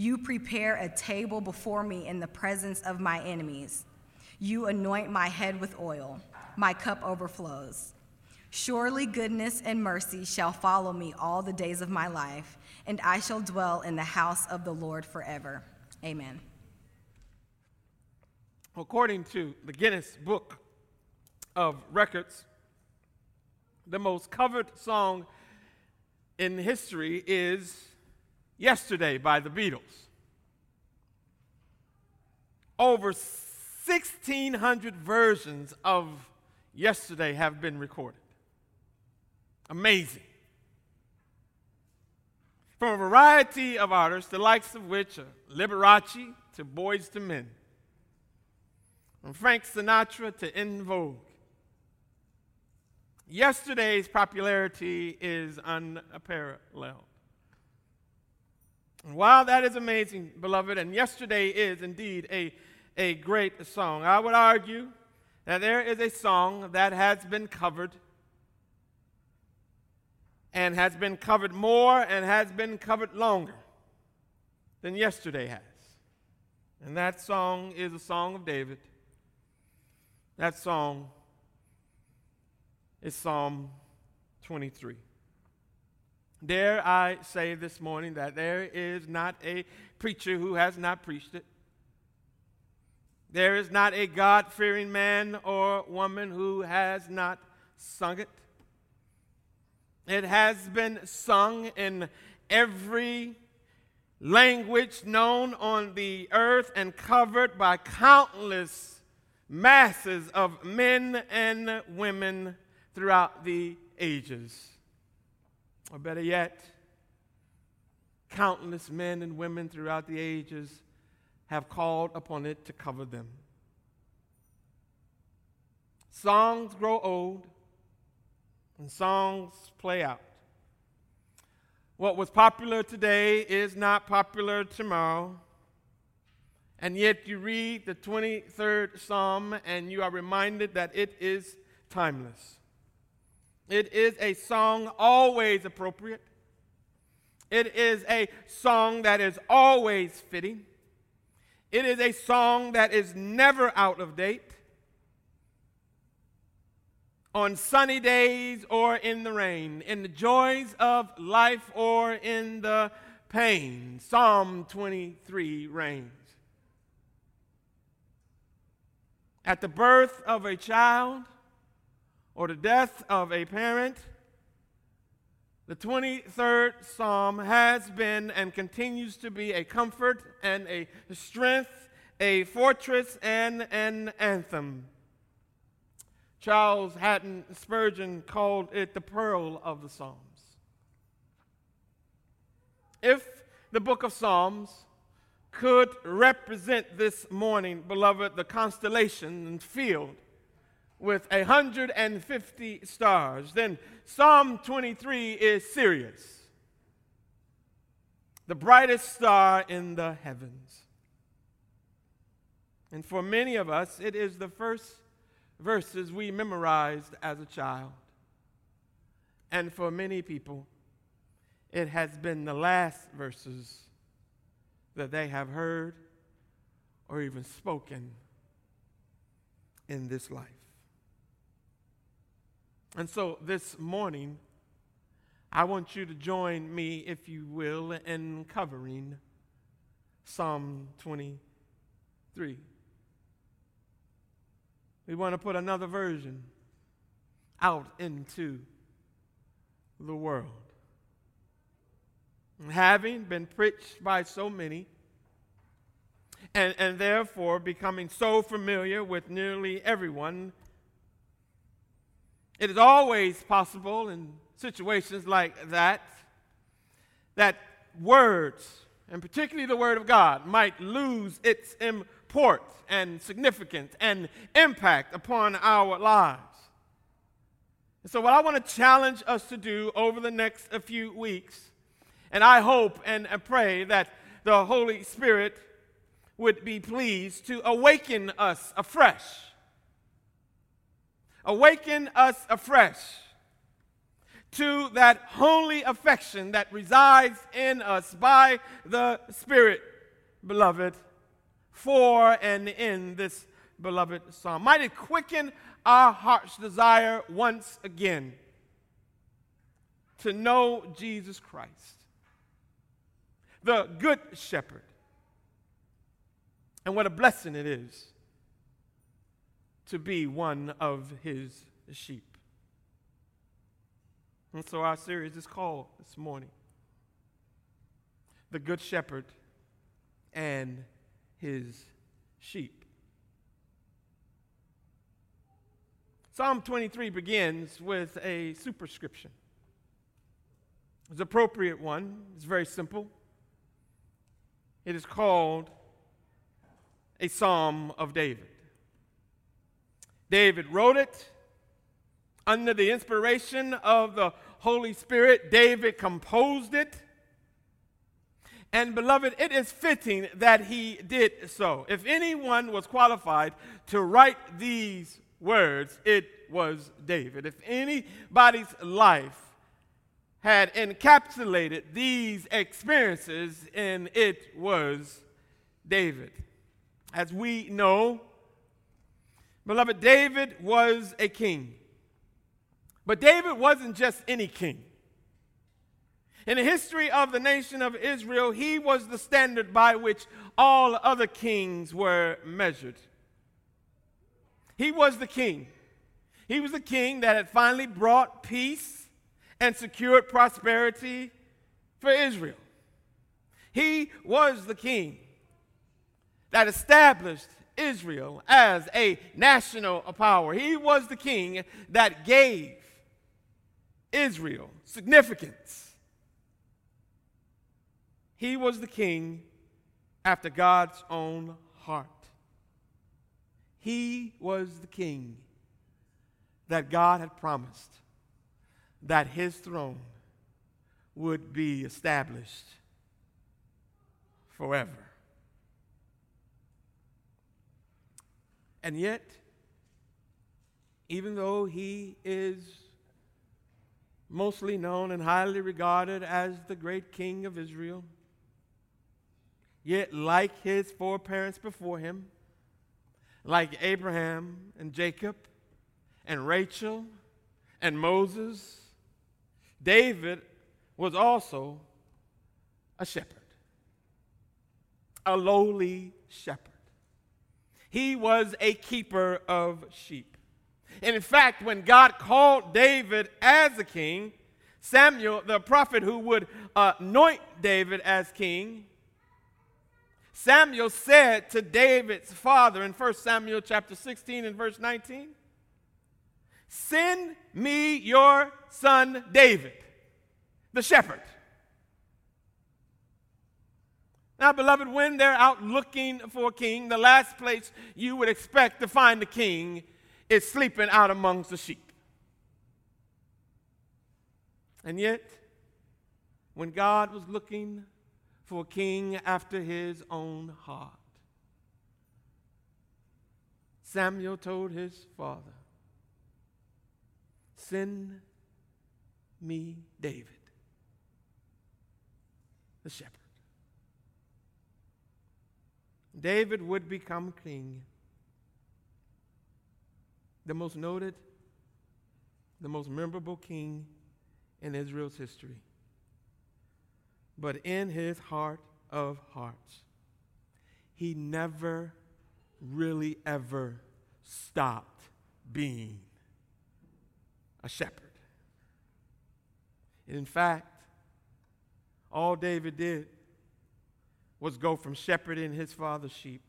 You prepare a table before me in the presence of my enemies. You anoint my head with oil. My cup overflows. Surely goodness and mercy shall follow me all the days of my life, and I shall dwell in the house of the Lord forever. Amen. According to the Guinness Book of Records, the most covered song in history is Yesterday by the Beatles. Over 1,600 versions of Yesterday have been recorded. Amazing. From a variety of artists, the likes of which are Liberace to Boyz II Men, from Frank Sinatra to En Vogue. Yesterday's popularity is unparalleled. And while that is amazing, beloved, and yesterday is indeed a, a great song, I would argue that there is a song that has been covered and has been covered more and has been covered longer than yesterday has. And that song is a song of David. That song is Psalm 23. Dare I say this morning that there is not a preacher who has not preached it. There is not a God fearing man or woman who has not sung it. It has been sung in every language known on the earth and covered by countless masses of men and women throughout the ages. Or better yet, countless men and women throughout the ages have called upon it to cover them. Songs grow old and songs play out. What was popular today is not popular tomorrow. And yet you read the 23rd Psalm and you are reminded that it is timeless. It is a song always appropriate. It is a song that is always fitting. It is a song that is never out of date. On sunny days or in the rain, in the joys of life or in the pain, Psalm 23 reigns. At the birth of a child, or the death of a parent, the 23rd Psalm has been and continues to be a comfort and a strength, a fortress and an anthem. Charles Haddon Spurgeon called it the pearl of the Psalms. If the book of Psalms could represent this morning, beloved, the constellation and field with 150 stars, then Psalm 23 is Sirius, the brightest star in the heavens. And for many of us, it is the first verses we memorized as a child. And for many people, it has been the last verses that they have heard or even spoken in this life. And so this morning, I want you to join me, if you will, in covering Psalm 23. We want to put another version out into the world. having been preached by so many, and, and therefore becoming so familiar with nearly everyone it is always possible in situations like that that words and particularly the Word of God, might lose its import and significance and impact upon our lives. And so, what I want to challenge us to do over the next few weeks, and I hope and pray that the Holy Spirit would be pleased to awaken us afresh. Awaken us afresh to that holy affection that resides in us by the Spirit, beloved, for and in this beloved psalm. Might it quicken our heart's desire once again to know Jesus Christ, the Good Shepherd. And what a blessing it is to be one of his sheep. And so our series is called this morning The Good Shepherd and His Sheep. Psalm 23 begins with a superscription. It's an appropriate one, it's very simple. It is called a Psalm of David. David wrote it under the inspiration of the Holy Spirit, David composed it. And beloved, it is fitting that he did so. If anyone was qualified to write these words, it was David. If anybody's life had encapsulated these experiences, and it was David. As we know, beloved, David was a king. But David wasn't just any king. In the history of the nation of Israel, he was the standard by which all other kings were measured. He was the king. He was the king that had finally brought peace and secured prosperity for Israel. He was the king that established Israel as a national power. He was the king that gave Israel significance. He was the king after God's own heart. He was the king that God had promised that his throne would be established forever. And yet, even though he is mostly known and highly regarded as the great king of Israel. Yet, like his foreparents before him, like Abraham and Jacob and Rachel and Moses, David was also a shepherd, a lowly shepherd. He was a keeper of sheep. And in fact, when God called David as a king, Samuel, the prophet who would anoint David as king, Samuel said to David's father in 1 Samuel chapter 16 and verse 19, Send me your son David, the shepherd. Now, beloved, when they're out looking for a king, the last place you would expect to find a king is sleeping out amongst the sheep. And yet, when God was looking for a king after his own heart, Samuel told his father, Send me David, the shepherd. David would become king the most noted, the most memorable king in Israel's history. But in his heart of hearts, he never really ever stopped being a shepherd. In fact, all David did was go from shepherding his father's sheep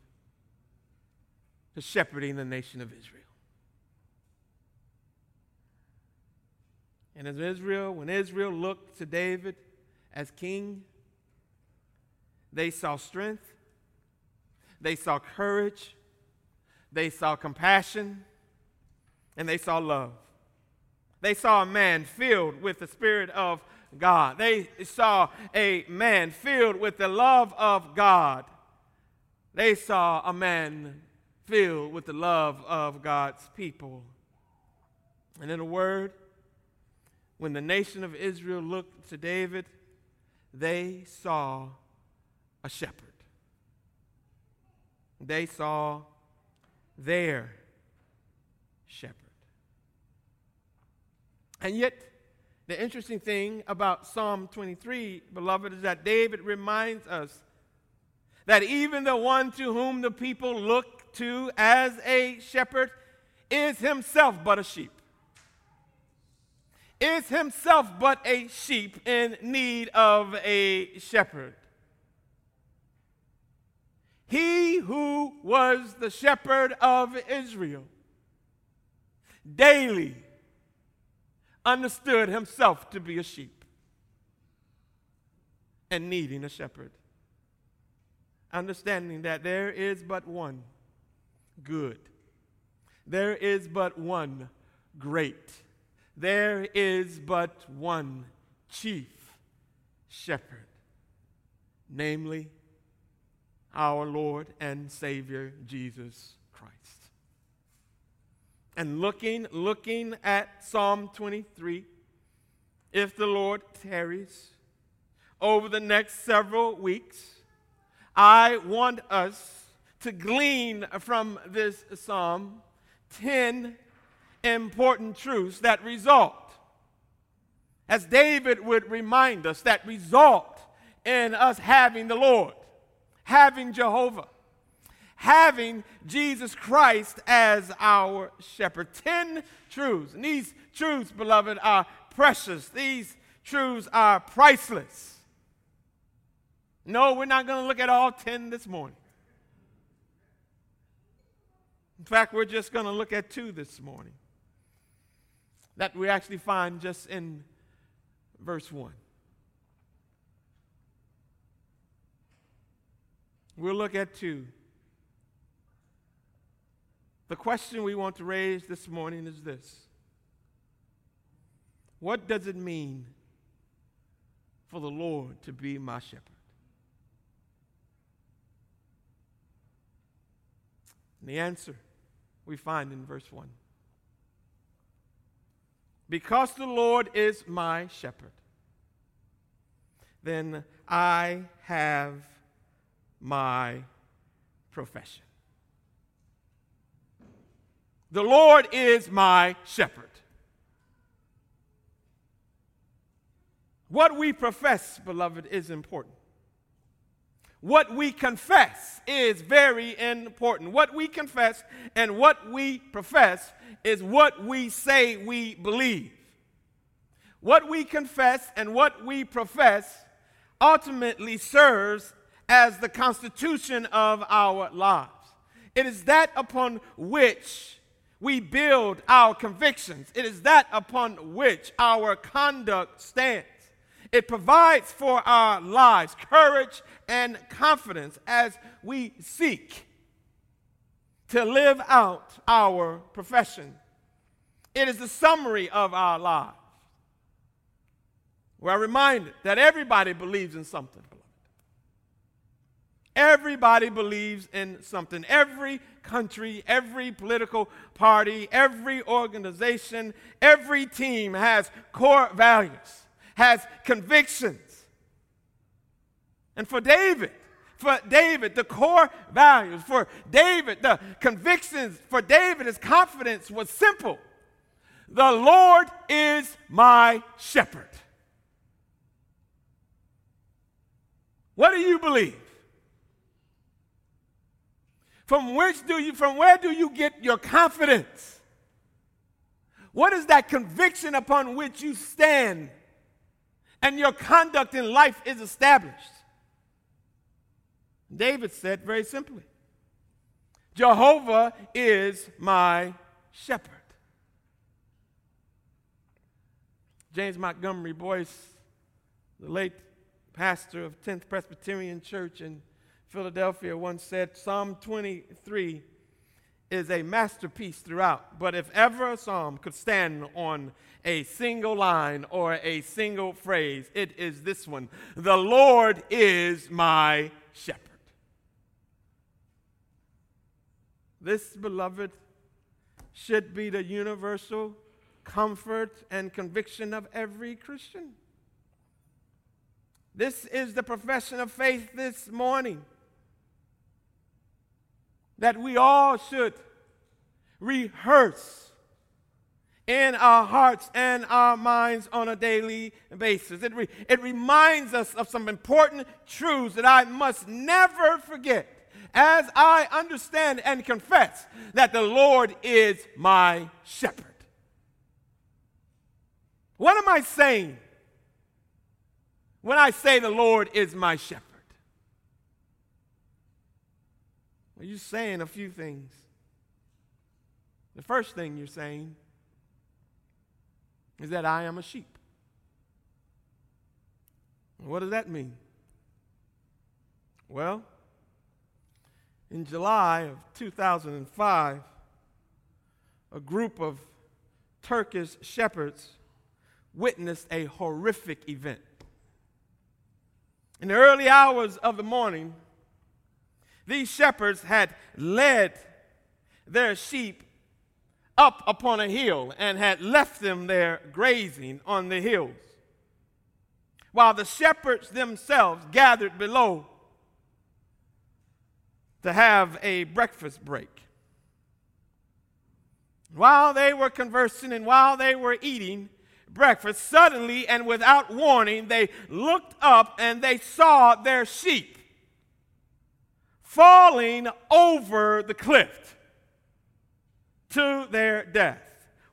to shepherding the nation of Israel. And as Israel, when Israel looked to David as king, They saw strength, they saw courage, they saw compassion, and they saw love. They saw a man filled with the Spirit of God. They saw a man filled with the love of God. They saw a man filled with the love of God's people. And in a word, when the nation of Israel looked to David, they saw a shepherd. They saw their shepherd. And yet, the interesting thing about Psalm 23, beloved, is that David reminds us that even the one to whom the people look to as a shepherd is himself but a sheep. Is himself but a sheep in need of a shepherd. He who was the shepherd of Israel daily understood himself to be a sheep and needing a shepherd. Understanding that there is but one good, there is but one great, there is but one chief shepherd, namely our Lord and Savior Jesus Christ. And looking, looking at Psalm 23, if the Lord tarries over the next several weeks, I want us to glean from this psalm 10 important truths that result, as David would remind us, that result in us having the Lord having Jehovah, having Jesus Christ as our shepherd. Ten truths. And these truths, beloved, are precious. These truths are priceless. No, we're not going to look at all 10 this morning. In fact, we're just going to look at two this morning that we actually find just in verse 1. We'll look at two. The question we want to raise this morning is this What does it mean for the Lord to be my shepherd? And the answer we find in verse 1. Because the Lord is my shepherd, then I have my profession. The Lord is my shepherd. What we profess, beloved, is important. What we confess is very important. What we confess and what we profess is what we say we believe. What we confess and what we profess ultimately serves as the constitution of our lives. It is that upon which we build our convictions, it is that upon which our conduct stands. It provides for our lives courage and confidence as we seek to live out our profession. It is the summary of our lives. We're reminded that everybody believes in something. Everybody believes in something. Every country, every political party, every organization, every team has core values, has convictions. And for David, for David, the core values, for David, the convictions, for David, his confidence was simple. The Lord is my shepherd. What do you believe? From which do you from where do you get your confidence? What is that conviction upon which you stand and your conduct in life is established? David said very simply, Jehovah is my shepherd. James Montgomery Boice, the late pastor of 10th Presbyterian Church in Philadelphia, once said Psalm 23 is a masterpiece throughout. But if ever a psalm could stand on a single line or a single phrase, it is this one The Lord is my shepherd. This, beloved, should be the universal comfort and conviction of every Christian. This is the profession of faith this morning that we all should rehearse in our hearts and our minds on a daily basis. It, re- it reminds us of some important truths that I must never forget as I understand and confess that the Lord is my shepherd. What am I saying when I say the Lord is my shepherd? Well, you're saying a few things. The first thing you're saying is that I am a sheep. What does that mean? Well, in July of 2005, a group of Turkish shepherds witnessed a horrific event. In the early hours of the morning, these shepherds had led their sheep up upon a hill and had left them there grazing on the hills, while the shepherds themselves gathered below to have a breakfast break. While they were conversing and while they were eating breakfast, suddenly and without warning, they looked up and they saw their sheep falling over the cliff to their death,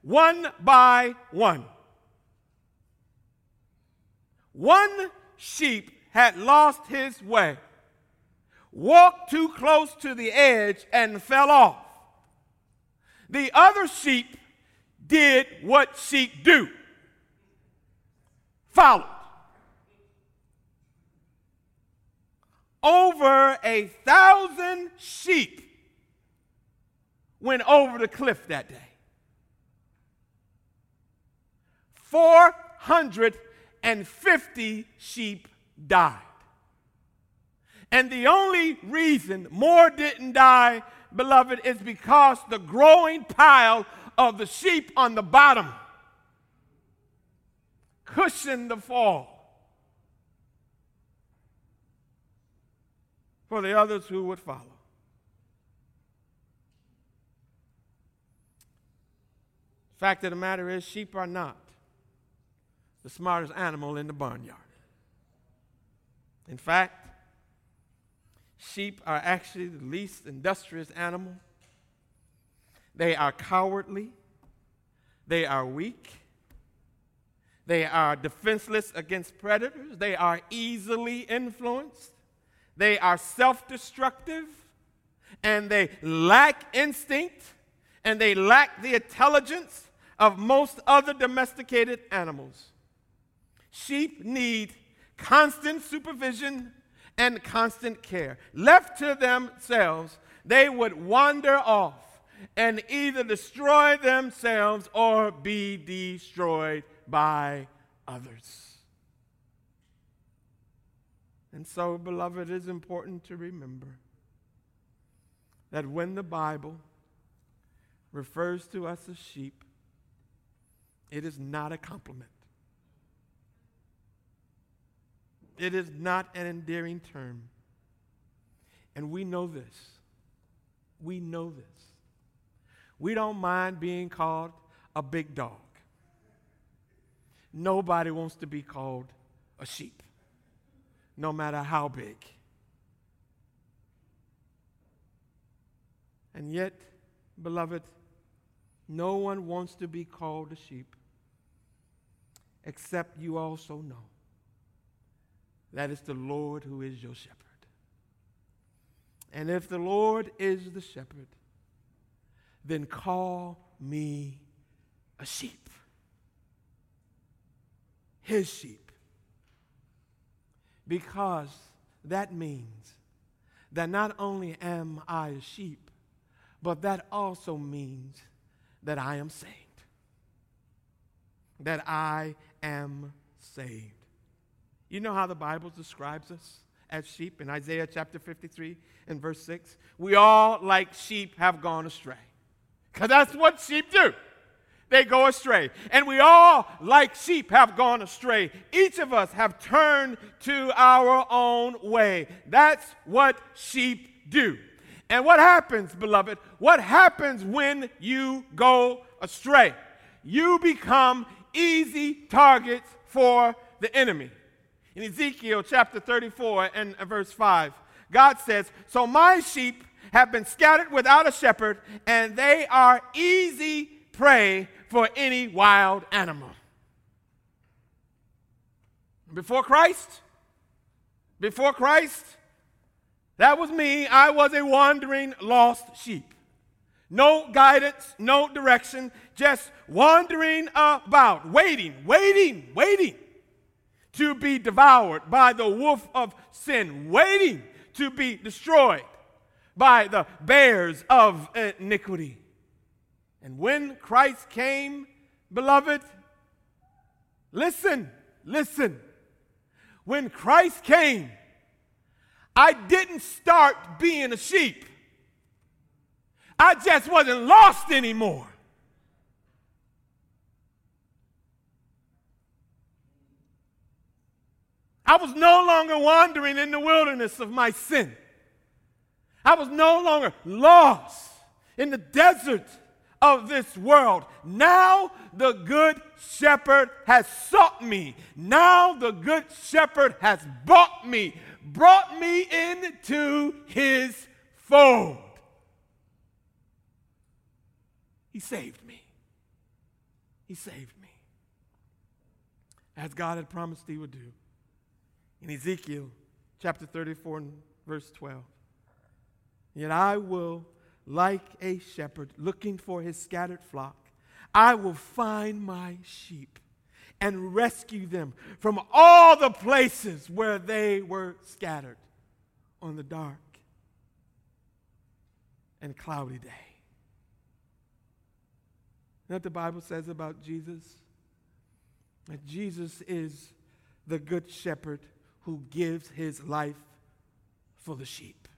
one by one. One sheep had lost his way walked too close to the edge and fell off. The other sheep did what sheep do followed. Over a thousand sheep went over the cliff that day. 450 sheep died. And the only reason more didn't die, beloved, is because the growing pile of the sheep on the bottom cushioned the fall for the others who would follow. Fact of the matter is, sheep are not the smartest animal in the barnyard. In fact, Sheep are actually the least industrious animal. They are cowardly. They are weak. They are defenseless against predators. They are easily influenced. They are self destructive. And they lack instinct. And they lack the intelligence of most other domesticated animals. Sheep need constant supervision and constant care. Left to themselves, they would wander off and either destroy themselves or be destroyed by others. And so, beloved, it is important to remember that when the Bible refers to us as sheep, it is not a compliment. It is not an endearing term. And we know this. We know this. We don't mind being called a big dog. Nobody wants to be called a sheep, no matter how big. And yet, beloved, no one wants to be called a sheep except you also know that it's the Lord who is your shepherd. And if the Lord is the shepherd, then call me a sheep. His sheep. Because that means that not only am I a sheep, but that also means that I am saved. That I am saved. You know how the Bible describes us as sheep in Isaiah chapter 53 and verse 6? We all, like sheep, have gone astray. Because that's what sheep do. They go astray. And we all, like sheep, have gone astray. Each of us have turned to our own way. That's what sheep do. And what happens, beloved? What happens when you go astray? You become easy targets for the enemy. In Ezekiel chapter 34 and verse 5, God says, So my sheep have been scattered without a shepherd, and they are easy prey for any wild animal. Before Christ, before Christ, that was me. I was a wandering, lost sheep. No guidance, no direction, just wandering about, waiting, waiting, waiting to be devoured by the wolf of sin, waiting to be destroyed by the bears of iniquity. And when Christ came, beloved, listen, listen. When Christ came, I didn't start being a sheep. I just wasn't lost anymore. I was no longer wandering in the wilderness of my sin. I was no longer lost in the desert of this world. Now the good shepherd has sought me. Now the good shepherd has bought me, brought me into his fold. He saved me. He saved me. As God had promised he would do. In Ezekiel chapter 34 and verse 12. Yet I will like a shepherd looking for his scattered flock. I will find my sheep and rescue them from all the places where they were scattered on the dark and cloudy day. You know what the Bible says about Jesus? That Jesus is the good shepherd who gives his life for the sheep.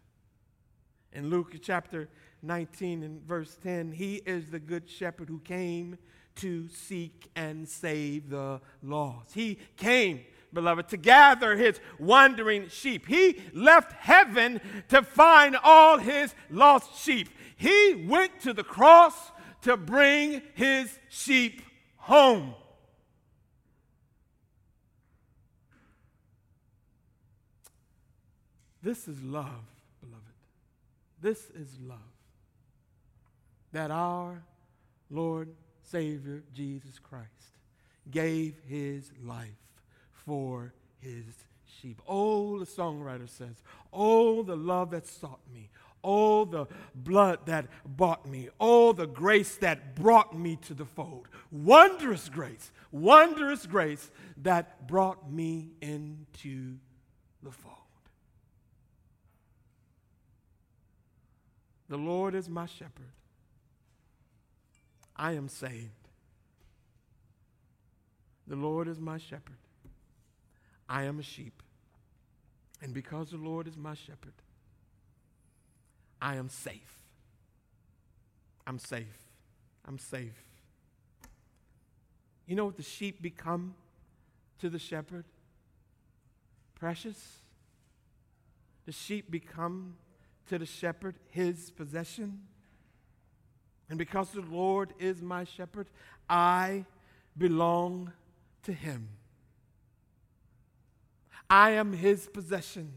In Luke chapter 19 and verse 10, he is the good shepherd who came to seek and save the lost. He came, beloved, to gather his wandering sheep. He left heaven to find all his lost sheep. He went to the cross to bring his sheep home. This is love, beloved. This is love that our Lord Savior Jesus Christ gave his life for his sheep. Oh, the songwriter says, Oh, the love that sought me. Oh, the blood that bought me. Oh, the grace that brought me to the fold. Wondrous grace, wondrous grace that brought me into the fold. The Lord is my shepherd. I am saved. The Lord is my shepherd. I am a sheep. And because the Lord is my shepherd, I am safe. I'm safe. I'm safe. You know what the sheep become to the shepherd? Precious. The sheep become to the shepherd his possession. And because the Lord is my shepherd, I belong to him. I am his possession.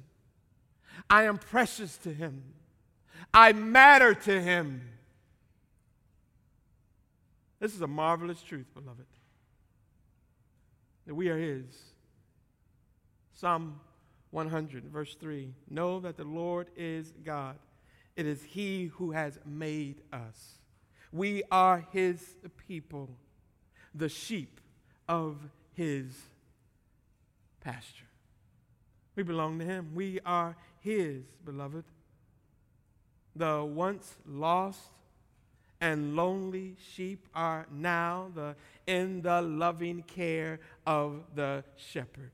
I am precious to him. I matter to him. This is a marvelous truth, beloved. That we are his. Psalm 100, verse 3 Know that the Lord is God. It is he who has made us we are his people, the sheep of his pasture. We belong to Him. We are His, beloved. The once lost and lonely sheep are now the, in the loving care of the shepherd.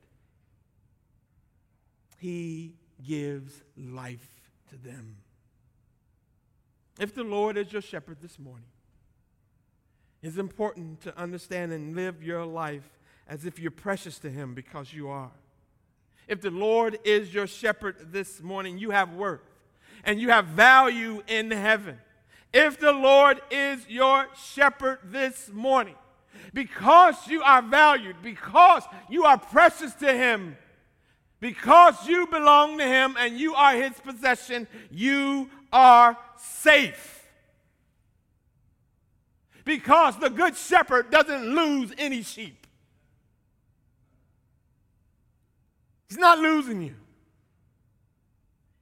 He gives life to them. If the Lord is your shepherd this morning, it's important to understand and live your life as if you're precious to Him because you are. If the Lord is your shepherd this morning, you have worth and you have value in heaven. If the Lord is your shepherd this morning, because you are valued, because you are precious to Him, because you belong to Him and you are His possession, you are safe. Because the Good Shepherd doesn't lose any sheep, He's not losing you.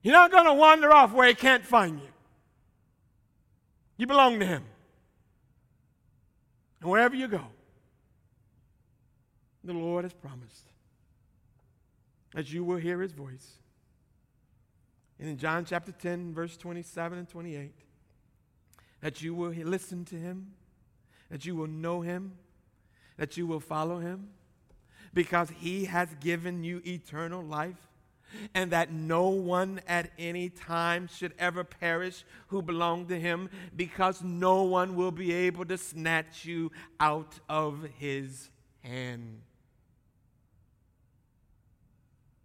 You're not going to wander off where He can't find you. You belong to Him. And wherever you go, the Lord has promised that you will hear His voice. And in John chapter 10, verse 27 and 28, that you will listen to Him, that you will know Him, that you will follow Him, because He has given you eternal life and that no one at any time should ever perish who belong to him, because no one will be able to snatch you out of his hand.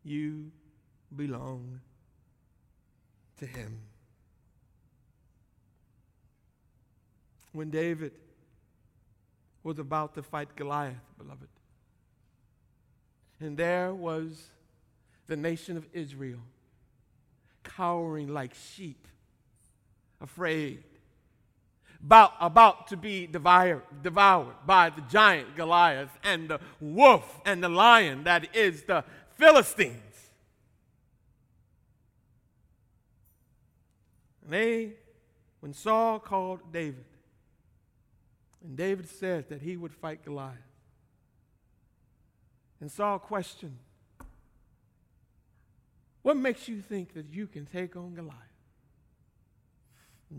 You belong to him. When David was about to fight Goliath, beloved, and there was the nation of Israel, cowering like sheep, afraid, about, about to be devoured, devoured by the giant Goliath and the wolf and the lion that is the Philistines. And they, when Saul called David, and David said that he would fight Goliath, and Saul questioned, what makes you think that you can take on Goliath?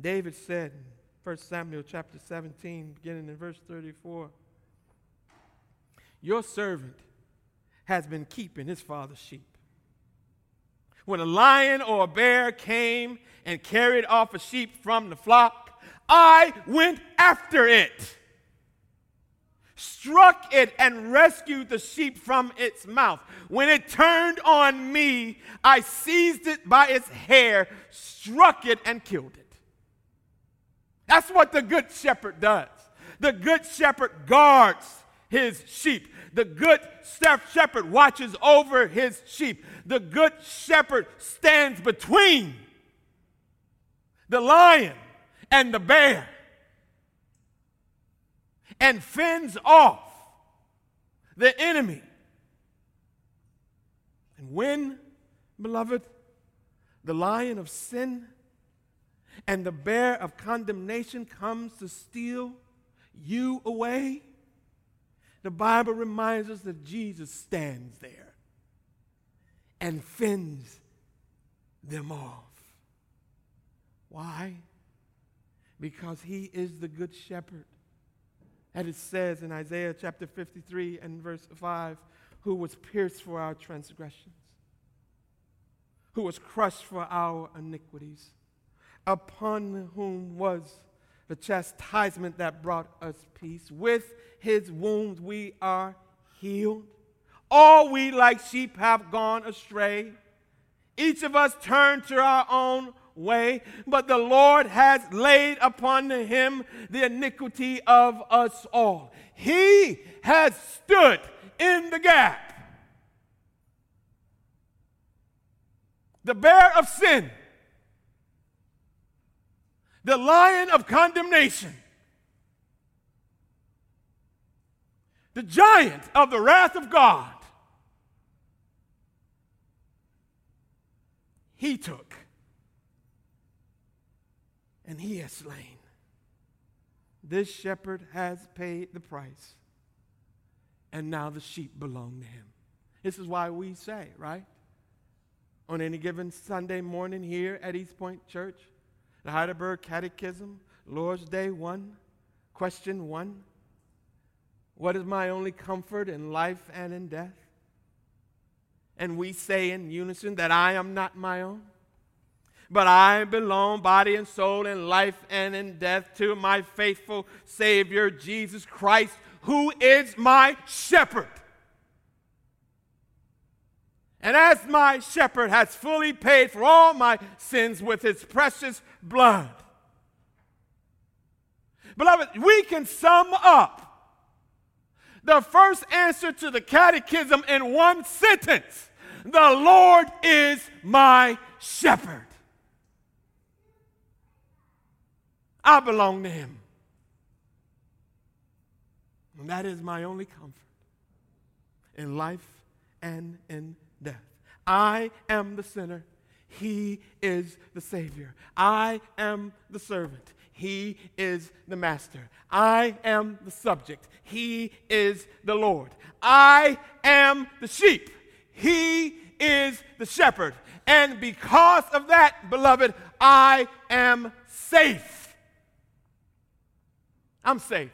David said in 1 Samuel chapter 17, beginning in verse 34, Your servant has been keeping his father's sheep. When a lion or a bear came and carried off a sheep from the flock, I went after it struck it and rescued the sheep from its mouth. When it turned on me, I seized it by its hair, struck it, and killed it. That's what the good shepherd does. The good shepherd guards his sheep. The good shepherd watches over his sheep. The good shepherd stands between the lion and the bear and fends off the enemy. And when, beloved, the lion of sin and the bear of condemnation comes to steal you away, the Bible reminds us that Jesus stands there and fends them off. Why? Because he is the good shepherd as it says in Isaiah chapter 53 and verse 5, who was pierced for our transgressions, who was crushed for our iniquities, upon whom was the chastisement that brought us peace. With his wounds we are healed. All we like sheep have gone astray. Each of us turned to our own way, but the Lord has laid upon him the iniquity of us all. He has stood in the gap. The bear of sin, the lion of condemnation, the giant of the wrath of God. He took and he has slain. This shepherd has paid the price, and now the sheep belong to him. This is why we say, right? on any given Sunday morning here at East Point Church, the Heidelberg Catechism, Lord's Day 1, question 1. What is my only comfort in life and in death? And we say in unison that I am not my own, but I belong, body and soul, in life and in death, to my faithful Savior, Jesus Christ, who is my shepherd. And as my shepherd has fully paid for all my sins with his precious blood. Beloved, we can sum up the first answer to the catechism in one sentence The Lord is my shepherd. I belong to him. And that is my only comfort in life and in death. I am the sinner. He is the Savior. I am the servant. He is the master. I am the subject. He is the Lord. I am the sheep. He is the shepherd. And because of that, beloved, I am safe. I'm safe.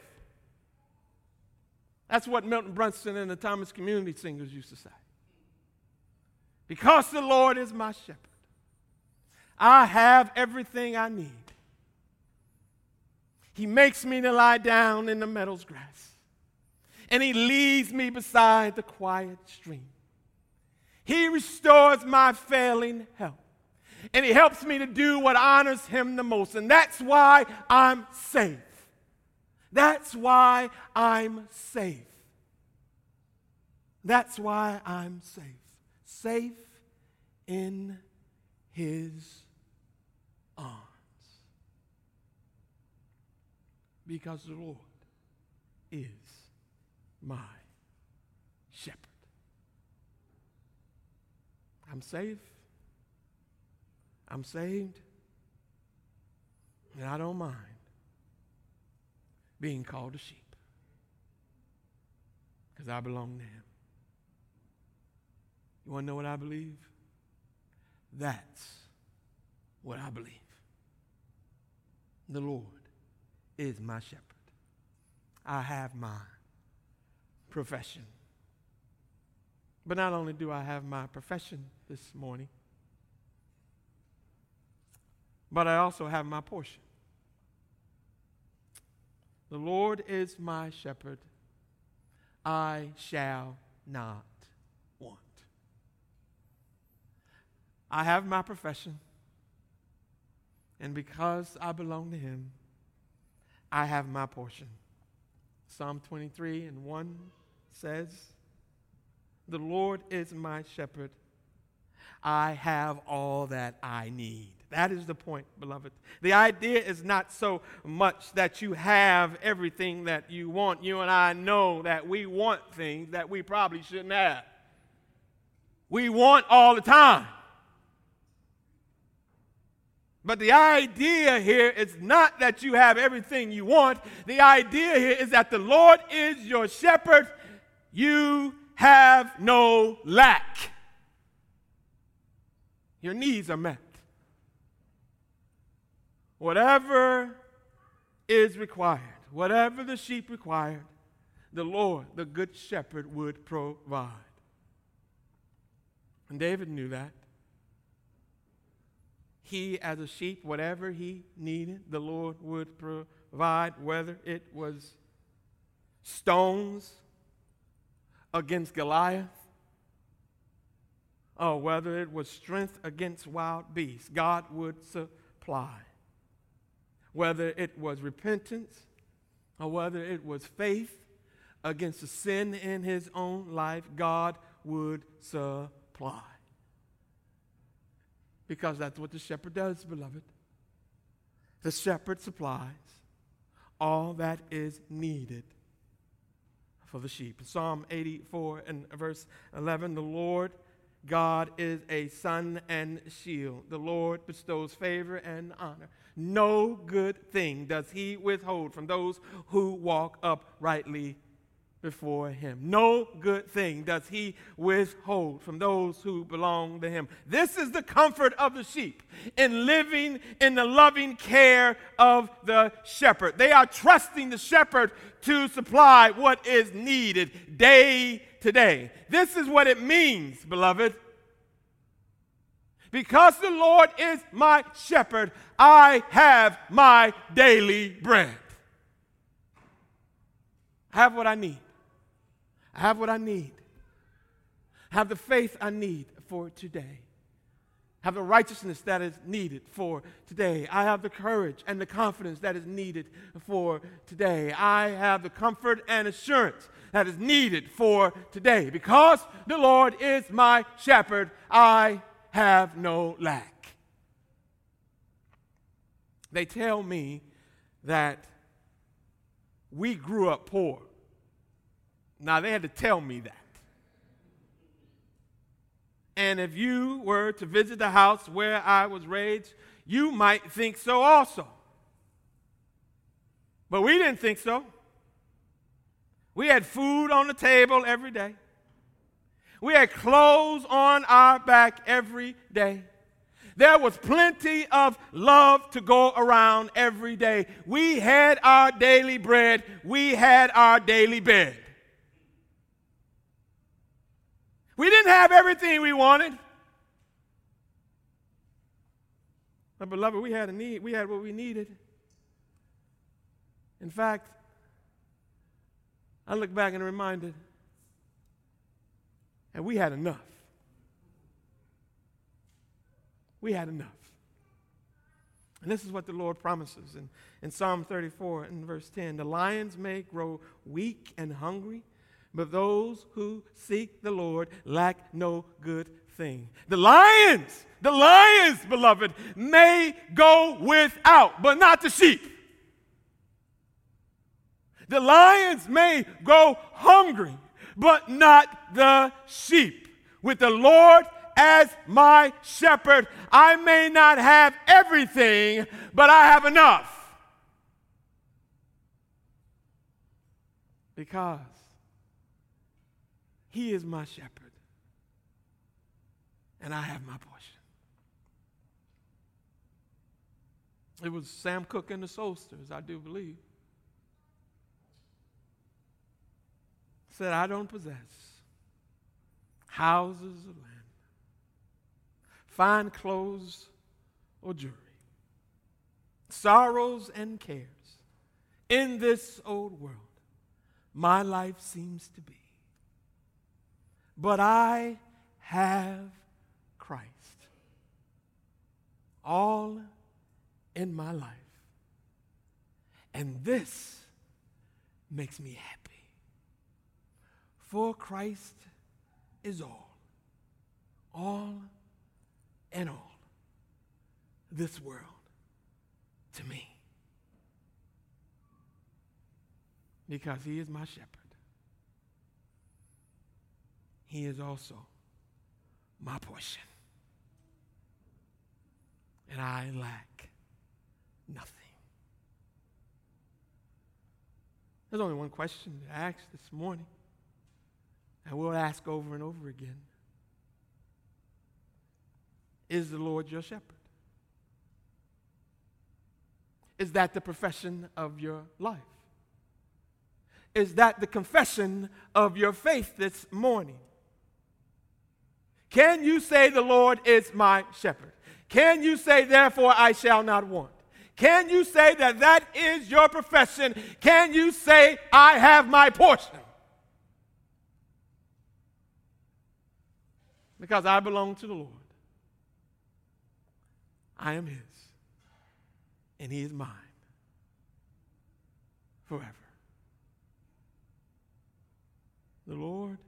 That's what Milton Brunson and the Thompson Community Singers used to say. Because the Lord is my shepherd, I have everything I need. He makes me to lie down in the meadow's grass, and He leads me beside the quiet stream. He restores my failing health, and He helps me to do what honors Him the most, and that's why I'm safe. That's why I'm safe. That's why I'm safe safe in his arms. Because the Lord is my shepherd. I'm safe. I'm saved. And I don't mind being called a sheep because I belong to him. You want to know what I believe? That's what I believe. The Lord is my shepherd. I have my profession. But not only do I have my profession this morning, but I also have my portion. The Lord is my shepherd. I shall not I have my profession. And because I belong to Him, I have my portion. Psalm 23 and 1 says, The Lord is my shepherd. I have all that I need. That is the point, beloved. The idea is not so much that you have everything that you want. You and I know that we want things that we probably shouldn't have. We want all the time. But the idea here is not that you have everything you want. The idea here is that the Lord is your shepherd. You have no lack. Your needs are met. Whatever is required, whatever the sheep required, the Lord, the good shepherd, would provide. And David knew that he, as a sheep, whatever he needed, the Lord would provide, whether it was stones against Goliath or whether it was strength against wild beasts, God would supply. Whether it was repentance or whether it was faith against the sin in his own life, God would supply because that's what the shepherd does, beloved. The shepherd supplies all that is needed for the sheep. Psalm 84 and verse 11 The Lord God is a sun and shield. The Lord bestows favor and honor. No good thing does he withhold from those who walk uprightly before him. No good thing does he withhold from those who belong to him. This is the comfort of the sheep in living in the loving care of the shepherd. They are trusting the shepherd to supply what is needed day to day. This is what it means, beloved. Because the Lord is my shepherd, I have my daily bread. I have what I need. I have what I need. I have the faith I need for today. I have the righteousness that is needed for today. I have the courage and the confidence that is needed for today. I have the comfort and assurance that is needed for today. Because the Lord is my shepherd, I have no lack. They tell me that we grew up poor. Now, they had to tell me that. And if you were to visit the house where I was raised, you might think so also. But we didn't think so. We had food on the table every day. We had clothes on our back every day. There was plenty of love to go around every day. We had our daily bread. We had our daily bed. We didn't have everything we wanted. But beloved, we had a need. We had what we needed. In fact, I look back and reminded, and we had enough. We had enough. And this is what the Lord promises in, in Psalm 34 and verse 10. The lions may grow weak and hungry, but those who seek the Lord lack no good thing. The lions, the lions, beloved, may go without, but not the sheep. The lions may go hungry, but not the sheep. With the Lord as my shepherd, I may not have everything, but I have enough. Because he is my shepherd, and I have my portion. It was Sam Cooke and the Soul Stirrers, I do believe. Said, I don't possess houses or land, fine clothes or jewelry, sorrows and cares. In this old world, my life seems to be but I have Christ. All in my life. And this makes me happy. For Christ is all, all and all, this world to me. Because he is my shepherd. He is also my portion. And I lack nothing. There's only one question to ask this morning, and we'll ask over and over again Is the Lord your shepherd? Is that the profession of your life? Is that the confession of your faith this morning? Can you say, The Lord is my shepherd? Can you say, Therefore I shall not want? Can you say that that is your profession? Can you say, I have my portion? Because I belong to the Lord. I am His, and He is mine forever. The Lord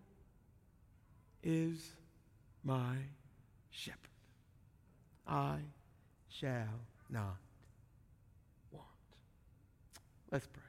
is my shepherd. I shall not want. Let's pray.